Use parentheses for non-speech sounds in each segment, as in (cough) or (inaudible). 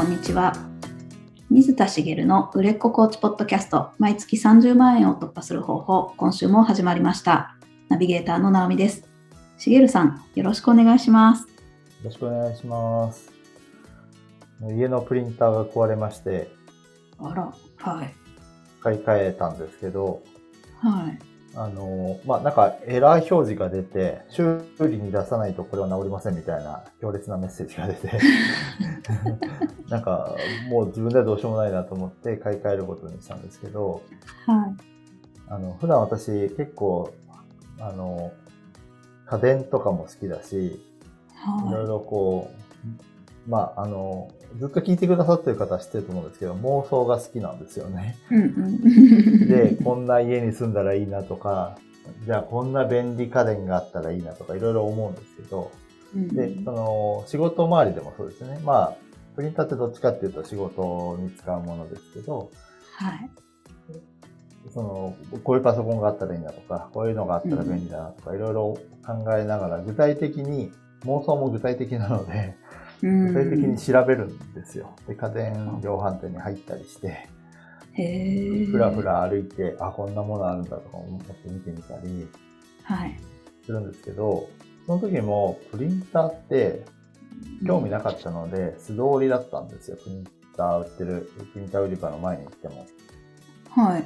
こんにちは。水田茂の売れっ子コーチポッドキャスト、毎月30万円を突破する方法、今週も始まりました。ナビゲーターの直美です。茂さん、よろしくお願いします。よろしくお願いします。家のプリンターが壊れまして、あら、はい。買い替えたんですけど、はい。あの、まあ、なんかエラー表示が出て、修理に出さないとこれは治りませんみたいな強烈なメッセージが出て、(laughs) なんかもう自分ではどうしようもないなと思って買い替えることにしたんですけど、はい。あの、普段私結構、あの、家電とかも好きだし、いろいはろこう、まあ、あの、ずっと聞いてくださってる方は知ってると思うんですけど、妄想が好きなんですよね。い。うんうん。で、こんな家に住んだらいいなとか、じゃあこんな便利家電があったらいいなとか、いろいろ思うんですけど、うんで、その、仕事周りでもそうですね。まあ、プリンターってどっちかっていうと仕事に使うものですけど、はい。その、こういうパソコンがあったらいいなとか、こういうのがあったら便利だなとか、いろいろ考えながら、具体的に、妄想も具体的なので、具体的に調べるんですよ。で、家電量販店に入ったりして。ふらふ。ら歩いて、あ、こんなものあるんだとか思って見てみたりはい。するんですけど、その時もプリンターって興味なかったので、素通りだったんですよ。プリンター売ってる、プリンター売り場の前に行っても。はい。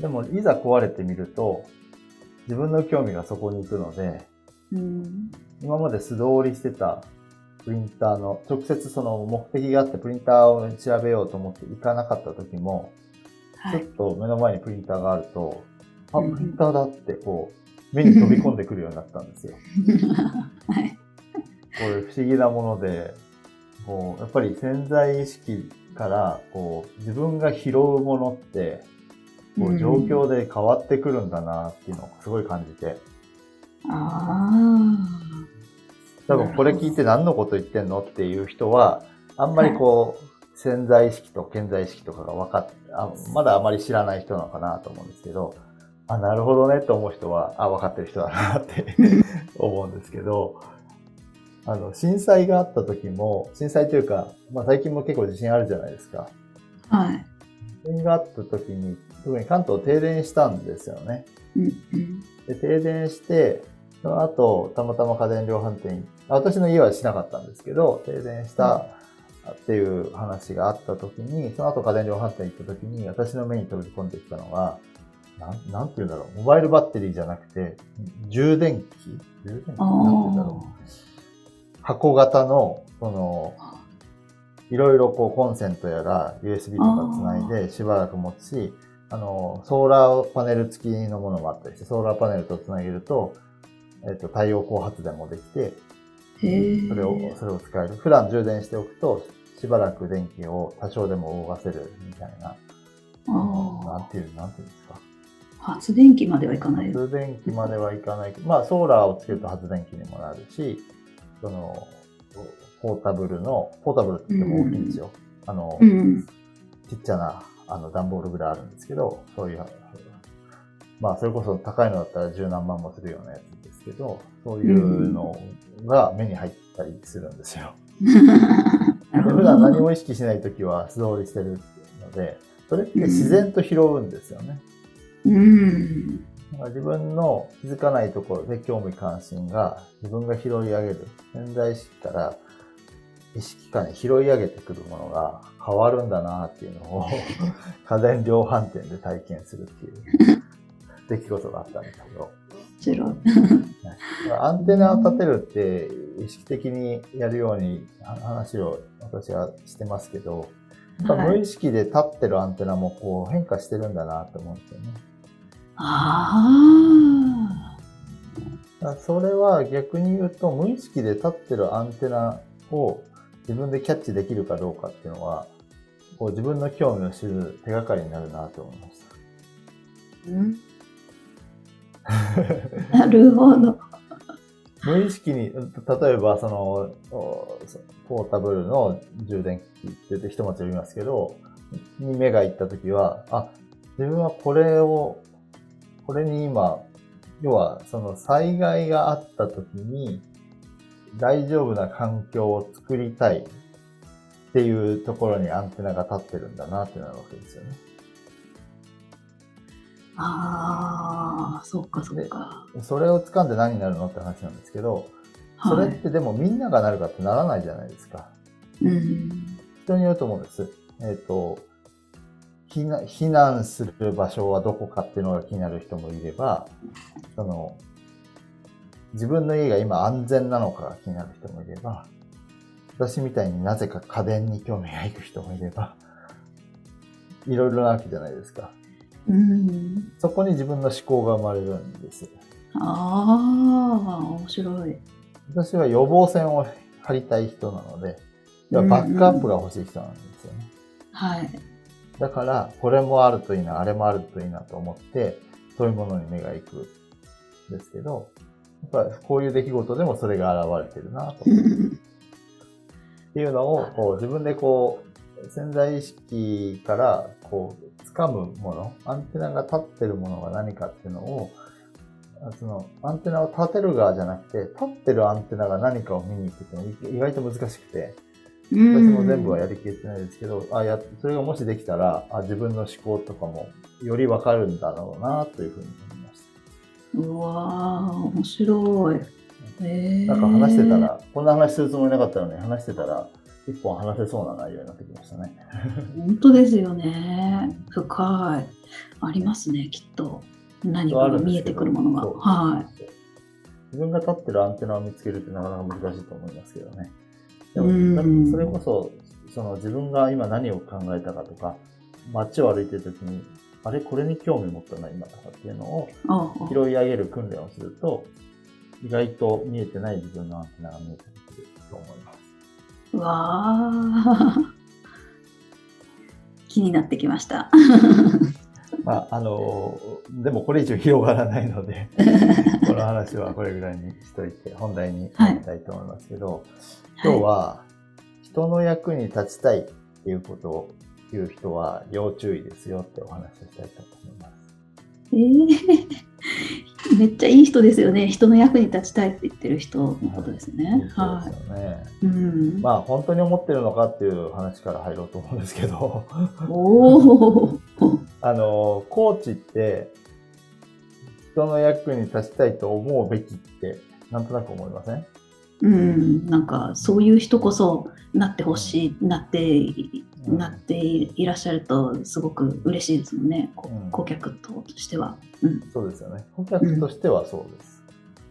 でも、いざ壊れてみると、自分の興味がそこに行くので、うん。今まで素通りしてたプリンターの、直接その目的があってプリンターを調べようと思って行かなかった時も、はい。ちょっと目の前にプリンターがあると、あ、うんプリンターだってこう、目に飛び込んでくるようになったんですよ。(laughs) はい。これ不思議なもので、こう、やっぱり潜在意識から、こう、自分が拾うものって、こうんう、状況で変わってくるんだなっていうのをすごい感じて、あ多分これ聞いて何のこと言ってんのっていう人は、あんまりこう、潜在意識と潜在意識とかが分かっあ、まだあまり知らない人なのかなと思うんですけど、あ、なるほどねと思う人は、あ、分かってる人だなって (laughs) 思うんですけど、あの、震災があった時も、震災というか、まあ最近も結構地震あるじゃないですか。あ。はい。地震があった時に、特に関東停電したんですよね。うんうん。で、停電して、その後、たまたま家電量販店私の家はしなかったんですけど、停電したっていう話があった時に、その後家電量販店行った時に、私の目に飛び込んできたのが、なん、なんて言うんだろう、モバイルバッテリーじゃなくて、充電器？充電器？なんて言うんだろう。箱型の、その、いろいろこうコンセントやら USB とかつないでしばらく持つし、あの、ソーラーパネル付きのものもあったりして、ソーラーパネルとつなげると、えっ、と、太陽光発電もできて。それを、それを使える。普段充電しておくと、しばらく電気を多少でも動かせるみたいな、あなんていう、なんていうんですか。あ。発電機まではいかない。発電機まではいかないまあ、ソーラーをつけると発電機にもなるし、その、ポータブルの、ポータブルって言っても大きいんですよ。あの、うん。ちっちゃな、あの、段ボールぐらいあるんですけど、そういう、まあ、それこそ高いのだったら十何万もするようなやつけど、そういうのが目に入ったりするんですよ。で普段何も意識しないときは素通りしてるので、それって自然と拾うんですよね。うん。だから自分の気づかないところで興味関心が自分が拾い上げる。潜在意識から意識下に拾い上げてくるものが変わるんだなっていうのを (laughs) 家電量販店で体験するっていう (laughs) 出来事があったんですけど。面白い。アンテナを立てるって意識的にやるように話を私はしてますけど、無意識で立ってるアンテナもこう変化してるんだなって思うんですよね。あだからそれは逆に言うと無意識で立ってるアンテナを自分でキャッチできるかどうかっていうのは、こう自分の興味を知る手がかりになるなと思いましあ。うん。(laughs) なるほど。た。無意識に、例えばその、おポータブルの充電器って言って一文字読みますけど、に目が行った時は、あ、自分はこれを、これに今、要はその災害があった時に大丈夫な環境を作りたい。っていうところにアンテナが立ってるんだなってなるわけですよね。ああ、そうかそうか。それを掴んで何になるのって話なんですけど、それってでもみんながなるかってならないじゃないですか。うん。人によると思うんです。えっ、と避難、避難する場所はどこかっていうのが気になる人もいれば、その、自分の家が今安全なのかが気になる人もいれば、私みたいになぜか家電に興味がいく人もいれば、いろいろなわけじゃないですか。うん。そこに自分の思考が生まれるんです。ああ、面白い。私は予防線を張りたい人なので、バックアップが欲しい人なんですよね。はい。だから、これもあるといいな、あれもあるといいなと思って、そういうものに目が行くんですけど、やっぱこういう出来事でもそれが現れてるなと。(laughs) っていうのを、こう自分でこう、潜在意識からこう、掴むもの、アンテナが立ってるものが何かっていうのを、あその、アンテナを立てる側じゃなくて、立ってるアンテナが何かを見に行くっていうのは意外と難しくて、私も全部はやりきれてないですけど、あやそれがもしできたらあ、自分の思考とかもよりわかるんだろうなというふうに思いましうわー、面白い。えた。なんか話してたら、こんな話するつもりなかったのに話してたら、一本話せそうな内容になってきましたね。本当ですよね。深い。ありますね、きっと。何かが見えてくるものが。は自分が立ってるアンテナを見つけるってなかなか難しいと思いますけどね。でうんも、それこそ、その自分が今何を考えたかとか、街を歩いてるときに、あれこれに興味持ったな、今とかっていうのを拾い上げる訓練をすると、意外と見えてない自分のアンテナが見えてくると思います。うわー。(laughs) 気になってきました。まあ、あの、でもこれ以上広がらないので、(laughs) この話はこれぐらいにしといて、本題に入りたいと思いますけど、今日は人の役に立ちたいっていうことを言う人は要注意ですよってお話をしたいと思います。えーめっちゃいい人ですよね。人の役に立ちたいって言ってる人のことですね。はですよね。い。うん。まあ本当に思ってるのかっていう話から入ろうと思うんですけど、おお。(laughs) あの、コーチって人の役に立ちたいと思うべきってなんとなく思いません？うん、なんかそういう人こそなってほしい、なって、うんなっていらっしゃるとすごく嬉しいですもんね、こうん顧客としては。うん、そうですよね。顧客としてはそうです。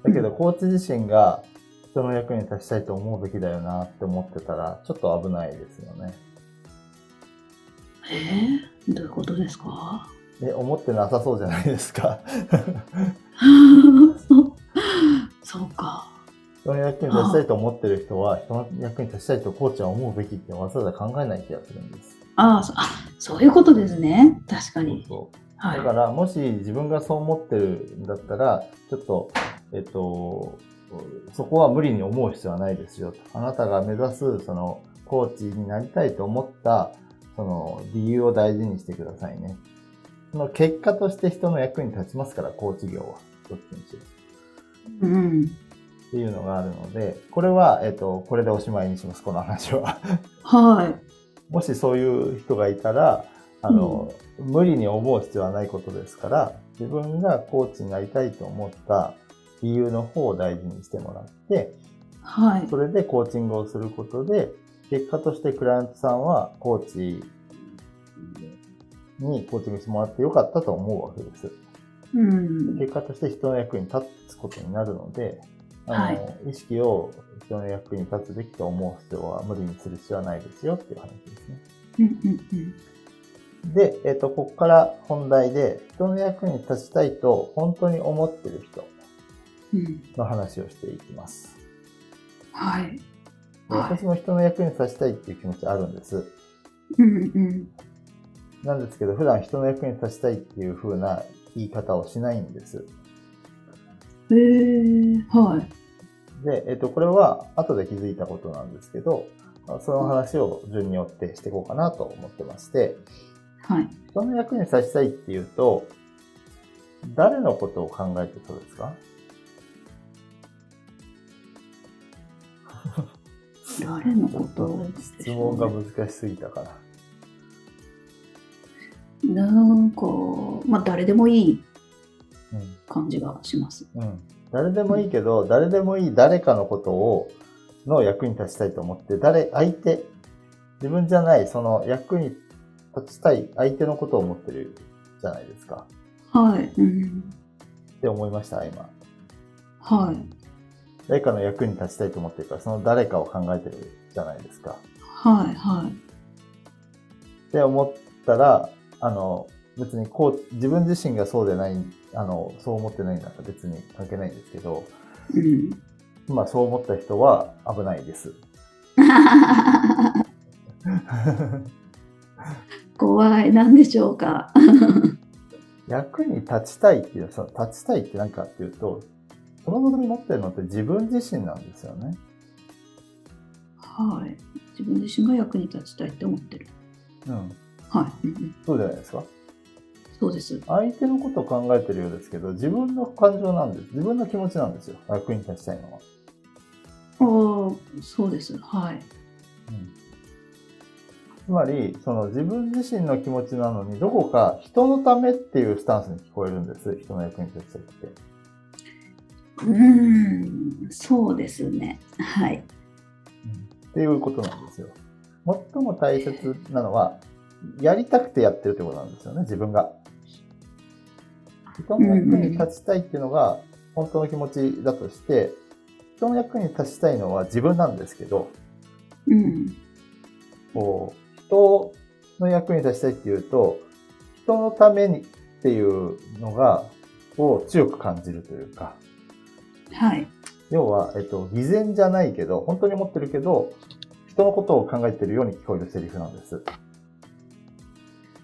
だけど、コーチ自身が人の役に立ちたいと思うべきだよなって思ってたら、ちょっと危ないですよね。えー、どういうことですか？え、思ってなさそうじゃないですか。(laughs) (laughs) そうか。人の役に立ちたいと思ってる人は、人の役に立ちたいとコーチは思うべきってわざわざ考えない気がするんです。ああそういうことですね。確かに。そうはいだ。から、もし自分がそう思ってるんだったら、ちょっと、えっと、そこは無理に思う必要はないですよ。あなたが目指す、その、コーチになりたいと思った、その、理由を大事にしてくださいね。その結果として人の役に立ちますから、コーチ業は。どっちにしろ。うん。っていうのがあるので、これは、えっと、これでおしまいにします、この話は。はい。もしそういう人がいたら、あの、無理に思う必要はないことですから、自分がコーチになりたいと思った理由の方を大事にしてもらって、はい。それでコーチングをすることで、結果としてクライアントさんはコーチにコーチングしてもらってよかったと思うわけです。うん。結果として人の役に立つことになるので、あの、はい意識を人の役に立つべきと思う必要は無理にする必要はないですよっていう話ですね。うんうんうん。で、えっ、と、ここから本題で、人の役に立ちたいと本当に思ってる人うん、の話をしていきます。はい。ではい私も人の役に立ちたいっていう気持ちあるんです。うんうん。なんですけど、普段人の役に立ちたいっていう風な言い方をしないんです。えー、はい。で、えっ、と、これは後で気づいたことなんですけど、その話を順に追ってしていこうかなと思ってまして、はい。人の役に立ちたいっていうと、誰のことを考えてそうですか？(laughs) 誰のこと質問が難しすぎたから。なんか、まあ、誰でもいいうん感じがします。うん、誰でもいいけど、誰でもいい誰かのことを、の役に立ちたいと思って、誰、相手、自分じゃない、その役に立ちたい相手のことを思ってるじゃないですか。はい。うん、って思いました、今。はい。誰かの役に立ちたいと思ってるから、その誰かを考えてるじゃないですか。はい。はい。って思ったら、あの、別にこう、自分自身がそうでない、あの、そう思ってないんだったら別に関係ないんですけど、うん。まあそう思った人は危ないです。(laughs) 怖い。なんでしょうか。(laughs) 役に立ちたいっていう、その立ちたいって何かっていうと、その望み持ってるのって自分自身なんですよね。はい。自分自身が役に立ちたいって思ってる。うん。はい。そうじゃないですか。そうです。相手のことを考えてるようですけど、自分の感情なんです。自分の気持ちなんですよ。役に立ちたいのは。ああ、そうです。はい。うんつまり、その自分自身の気持ちなのに、どこか人のためっていうスタンスに聞こえるんです。人の役に立ちたいって。うーん、そうですね。はい。っていうことなんですよ。最も大切なのは、やりたくてやってるってことなんですよね、自分が。人の役に立ちたいっていうのが本当の気持ちだとして、人の役に立ちたいのは自分なんですけど、うん。こう、人の役に立ちたいっていうと、人のためにっていうのが、を強く感じるというか、はい。要は、えっと、偽善じゃないけど、本当に思ってるけど、人のことを考えてるように聞こえるセリフなんです。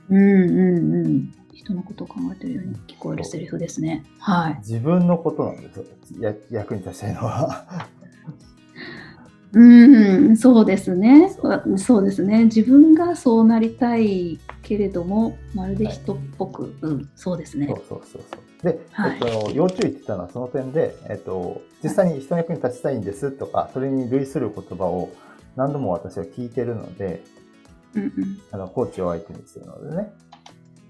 うんうんうん。人のことを考えてるように聞こえるセリフですね。はい。自分のことなんですよ。や役に立ちたいのは。(laughs) うん、そうですねそ。わそうですね。自分がそうなりたいけれども、まるで人っぽく、うん、そうですねそう。そうそうそう。で、はいえっと、要注意って言ったのはその点で、えっと、実際に人の役に立ちたいんですとか、それに類する言葉を何度も私は聞いてるので、うんうん。あの、コーチを相手にしてるのでね、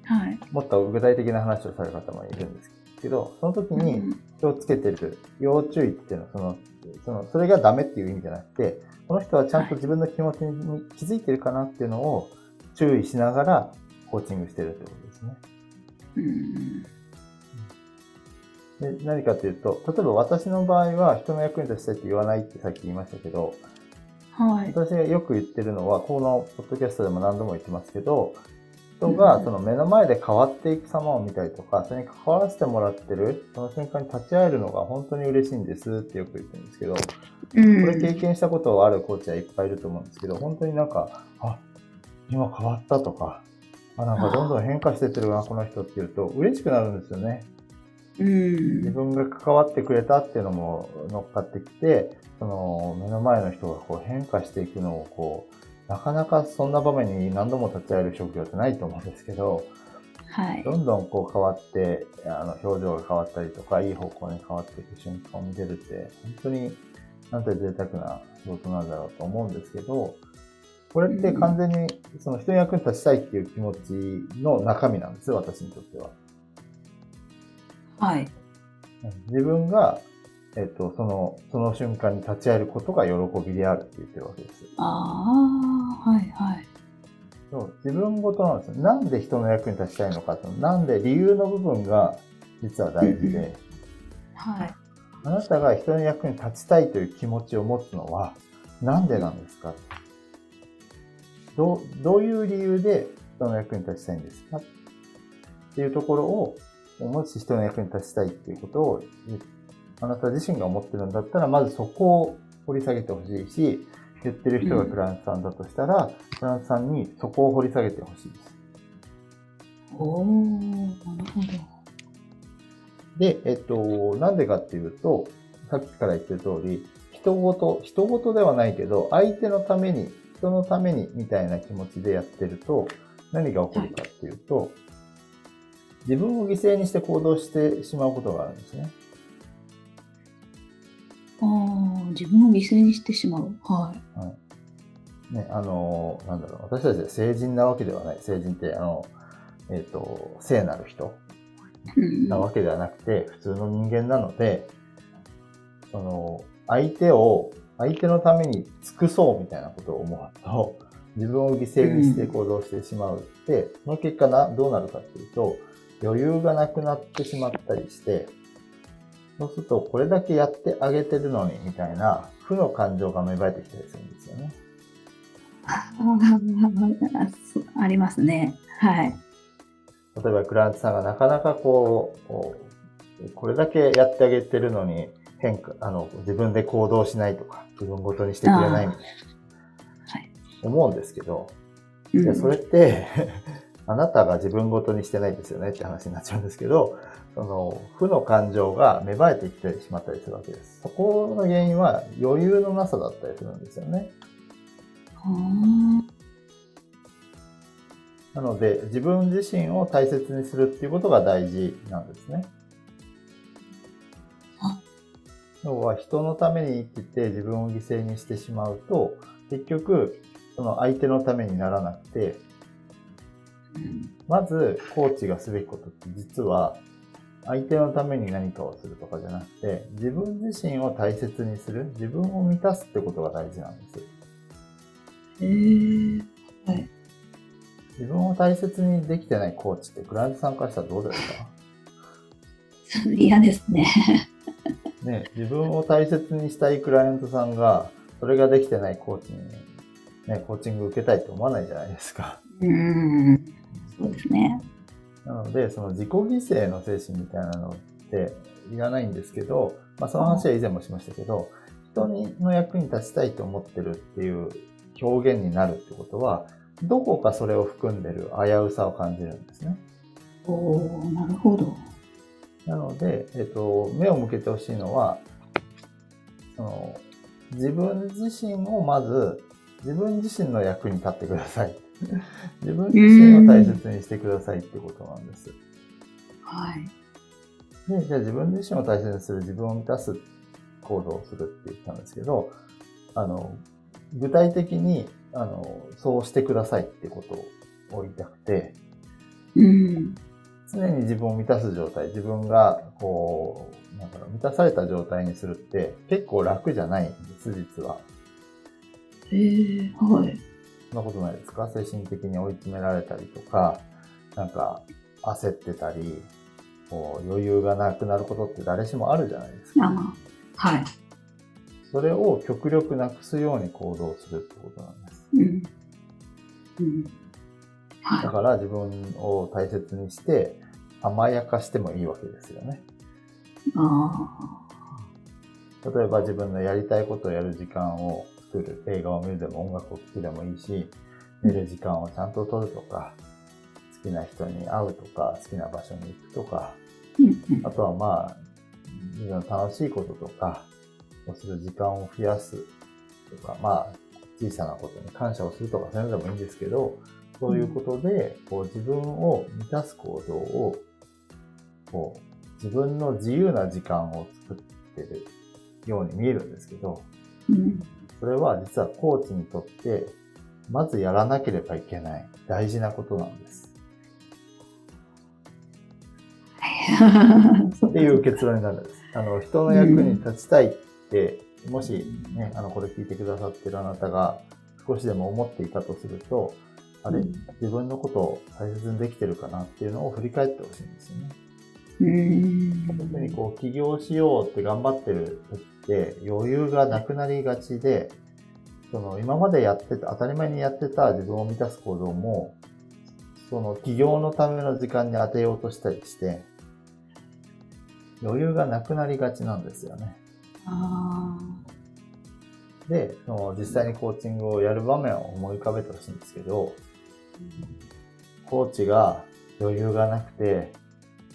はい。もっと具体的な話をされる方もいるんですけど、その時にうん気をつけてる、要注意っていうのは、その、その、それがダメっていう意味じゃなくて、この人はちゃんと自分の気持ちに気づいてるかなっていうのを注意しながらコーチングしてるってことですね。うんで何かというと、例えば私の場合は人の役に立ちたいって言わないってさっき言いましたけど、はい。私がよく言ってるのは、このポッドキャストでも何度も言ってますけど、人がその目の前で変わっていく様を見たりとか、それに関わらせてもらってる、その瞬間に立ち会えるのが本当に嬉しいんですってよく言ってるんですけど、こうんれ経験したことあるコーチはいっぱいいると思うんですけど、本当になんか、あ、今変わったとか、あ、なんかどんどん変化してってるな、この人っていうと嬉しくなるんですよね。うん自分が関わってくれたっていうのも乗っかってきて、その目の前の人がこう変化していくのをこう、なかなかそんな場面に何度も立ち会える職業ってないと思うんですけど、はい。どんどんこう変わって、あの表情が変わったりとか、いい方向に変わっていく瞬間を見れるって、本当になんて贅沢な仕事なんだろうと思うんですけど、これって完全にその人に役に立ちたいっていう気持ちの中身なんですよ、私にとっては。はい。自分が、えっと、その、その瞬間に立ち会えることが喜びであるって言ってるわけです。ああ、はいはい。そう自分ごとなんですよ。なんで人の役に立ちたいのかと、なんで理由の部分が実は大事で、はい。あなたが人の役に立ちたいという気持ちを持つのは、なんでなんですか？どう、どういう理由で人の役に立ちたいんですか？っていうところを、もし人の役に立ちたいっていうことを、あなた自身が思ってるんだったら、まずそこを掘り下げてほしいし、言ってる人がクラントさんだとしたら、クライアントさんにそこを掘り下げてほしいです。おお、なるほど。で、えっと、なんでかっていうと、さっきから言ってる通り、人ごと、人ごとではないけど、相手のために、人のためにみたいな気持ちでやってると、何が起こるかっていうと、自分を犠牲にして行動してしまうことがあるんですね。ああ、自分を犠牲にしてしまう。はね、あの、なんだろう、私たちは成人なわけではない。成人って、あの、えっ、と、聖なる人い。うんなわけではなくて、普通の人間なので、その、相手を、相手のために尽くそうみたいなことを思うと、自分を犠牲にして行動してしまうって、その結果な、どうなるかっていうと、余裕がなくなってしまったりして、そうすると、これだけやってあげてるのに、みたいな、負の感情が芽生えてきたりするんですよね。ありますね。はい。例えばクライアントさんがなかなかこう、これだけやってあげてるのに変化、あの、自分で行動しないとか、自分ごとにしてくれないみたいな、はい思うんですけど、うんそれって、あなたが自分ごとにしてないですよねって話になっちゃうんですけど、その、負の感情が芽生えてきてしまったりするわけです。そこの原因は余裕のなさだったりするんですよね。なので、自分自身を大切にするっていうことが大事なんですねあ。要は人のために生きて自分を犠牲にしてしまうと、結局、その相手のためにならなくて、うんまず、コーチがすべきことって実は、相手のために何かをするとかじゃなくて、自分自身を大切にする、自分を満たすってことが大事なんです。へーはい。自分を大切にできてないコーチって、クライアントさんからしたらどうですか？嫌ですね。(laughs) ね、自分を大切にしたいクライアントさんが、それができてないコーチに、ね、コーチング受けたいと思わないじゃないですか。うん。そうですね。なので、その自己犠牲の精神みたいなのっていらないんですけど、まあその話は以前もしましたけど、人にの役に立ちたいと思ってるっていう表現になるってことは、どこかそれを含んでる危うさを感じるんですね。おおなるほど。なので、えっと、目を向けてほしいのは、その、自分自身をまず、自分自身の役に立ってください。自分自身を大切にしてくださいってことなんです。はい。で、じゃあ自分自身を大切にする、自分を満たす行動をするって言ったんですけど、あの、具体的に、あの、そうしてくださいってことを言いたくて、うん。常に自分を満たす状態、自分が、こう、なんだろう、満たされた状態にするって結構楽じゃないんです、実は。へえはい。そんなことないですか？精神的に追い詰められたりとか、なんか焦ってたり、こう余裕がなくなることって誰しもあるじゃないですか。はい。それを極力なくすように行動するってことなんです。うん。うん。はだから自分を大切にして甘やかしてもいいわけですよね。い。あ例えば自分のやりたいことをやる時間を作る。映画を見るでも音楽を聴くでもいいし、寝る時間をちゃんと取るとか、好きな人に会うとか、好きな場所に行くとか、あ。とはまあ、自分の楽しいこととかをする時間を増やすとか、まあ、小さなことに感謝をするとか、そういうのでもいいんですけど、そういうことで、こう自分を満たす行動を、こう、自分の自由な時間を作ってるように見えるんですけど、うん。それは実はコーチにとって、まずやらなければいけない大事なことなんです。そ (laughs) っていう結論になるんです。あの、人の役に立ちたいって、もしね、あの、これ聞いてくださってるあなたが少しでも思っていたとすると、あれ？うん自分のことを大切にできてるかなっていうのを振り返ってほしいんですよね。うん。特にこう、起業しようって頑張ってる時って余裕がなくなりがちで、その、今までやってた、当たり前にやってた自分を満たす行動も、その、起業のための時間に当てようとしたりして、余裕がなくなりがちなんですよね。あで、その実際にコーチングをやる場面を思い浮かべてほしいんですけど、コーチが余裕がなくて、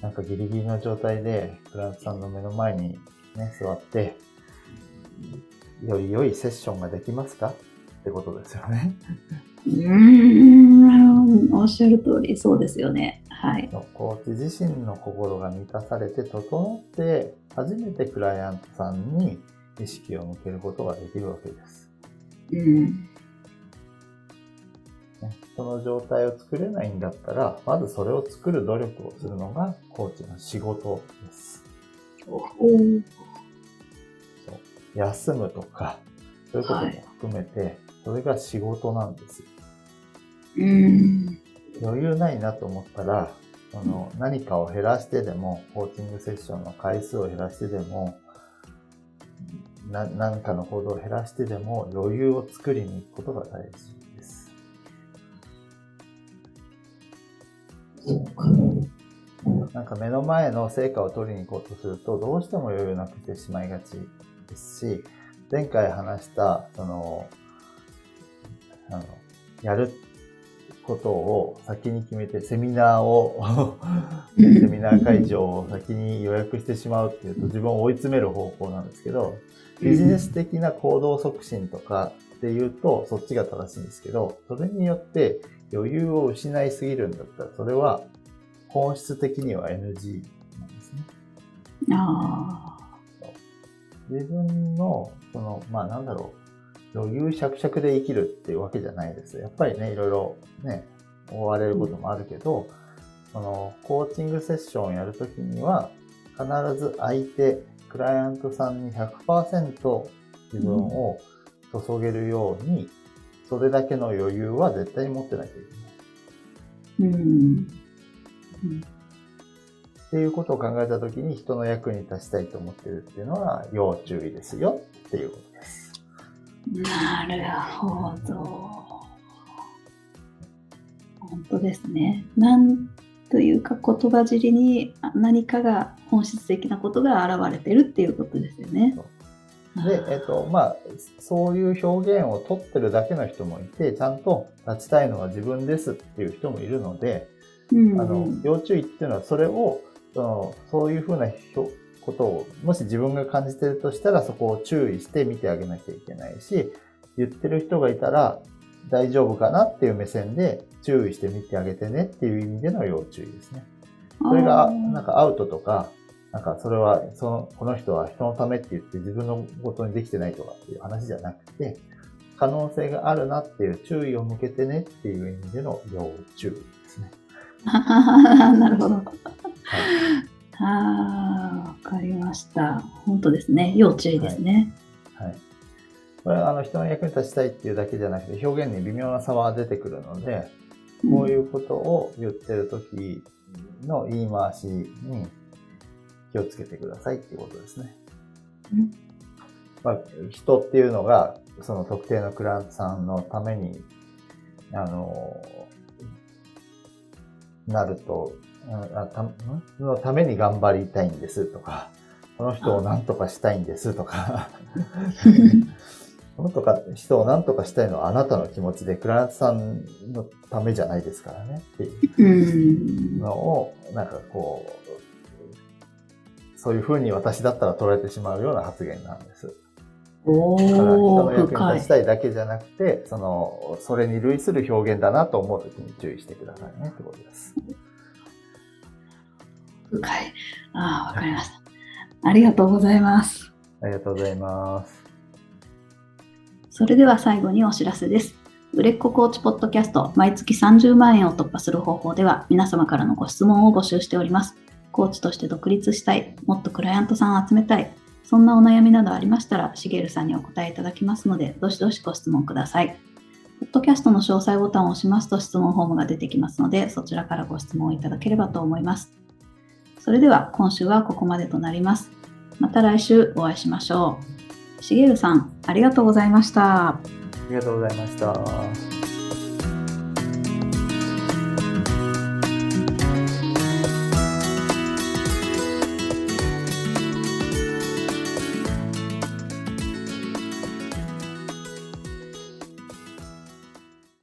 なんかギリギリの状態で、クライアントさんの目の前にね、座って、より良いセッションができますかってことですよね。うん。おっしゃる通り、そうですよね。はい。コーチ自身の心が満たされて整って、初めてクライアントさんに意識を向けることができるわけです。うん。ね、その状態を作れないんだったら、まずそれを作る努力をするのがコーチの仕事です。休むとか、そういうことも含めて、それが仕事なんです。うん。余裕ないなと思ったら、その何かを減らしてでも、コーチングセッションの回数を減らしてでも、な何かの行動を減らしてでも余裕を作りに行くことが大事なんか目の前の成果を取りに行こうとすると、どうしても余裕なくしてしまいがちですし、前回話した、その、あの、やることを先に決めて、セミナーを、(laughs) セミナー会場を先に予約してしまうっていうと、自分を追い詰める方向なんですけど、ビジネス的な行動促進とかっていうと、そっちが正しいんですけど、それによって余裕を失いすぎるんだったら、それは本質的には NG なんですね。あ自分の、その、まあなんだろう、余裕しゃくしゃくで生きるっていうわけじゃないです。やっぱりね、いろいろね、追われることもあるけど、その、コーチングセッションをやるときには、必ず相手、クライアントさんに100%自分を注げるように、それだけの余裕は絶対に持ってなきゃいけない。あ。うん。っていうことを考えたときに人の役に立ちたいと思ってるっていうのは要注意ですよっていうことです。なるほど。本当ですね。なんというか言葉尻に何かが本質的なことが現れてるっていうことですよね。で、えっと、まあ、そういう表現を取ってるだけの人もいて、ちゃんと立ちたいのは自分ですっていう人もいるので、うんあの、要注意っていうのはそれを、そのそういうふうな表ことを、もし自分が感じてるとしたらそこを注意して見てあげなきゃいけないし、言ってる人がいたら大丈夫かなっていう目線で注意して見てあげてねっていう意味での要注意ですね。それが、なんかアウトとか、なんかそれは、その、この人は人のためって言って自分のことにできてないとかっていう話じゃなくて、可能性があるなっていう注意を向けてねっていう意味での要注意ですね。(laughs) なるほど。はい。ああ、わかりました。本当ですね。要注意ですね。はい。これはあの人の役に立ちたいっていうだけじゃなくて表現に微妙な差は出てくるので、こういうことを言ってる時の言い回しに気をつけてくださいっていうことですね。うんまあ、人っていうのがその特定のクラントさんのために、あの、なると、あたん？のために頑張りたいんですとか、この人を何とかしたいんですとか、(laughs) このとか人を何とかしたいのはあなたの気持ちで、クラントさんのためじゃないですからねっていううん。のを、なんかこう、そういうふうに私だったら捉えてしまうような発言なんです。おだから人お、の役に立ち。たいだけじゃなくて、その、それに類する表現だなと思うときに注意してくださいねってことです。深い。ああ、わかりました。ありがとうございます。ありがとうございます。それでは最後にお知らせです。売れっ子コーチポッドキャスト毎月30万円を突破する方法では皆様からのご質問を募集しております。コーチとして独立したい、もっとクライアントさんを集めたい、そんなお悩みなどありましたら、しげるさんにお答えいただきますので、どしどしご質問ください。ポッドキャストの詳細ボタンを押しますと質問フォームが出てきますので、そちらからご質問いただければと思います。それでは今週はここまでとなります。また来週お会いしましょう。しげるさん、ありがとうございました。ありがとうございました。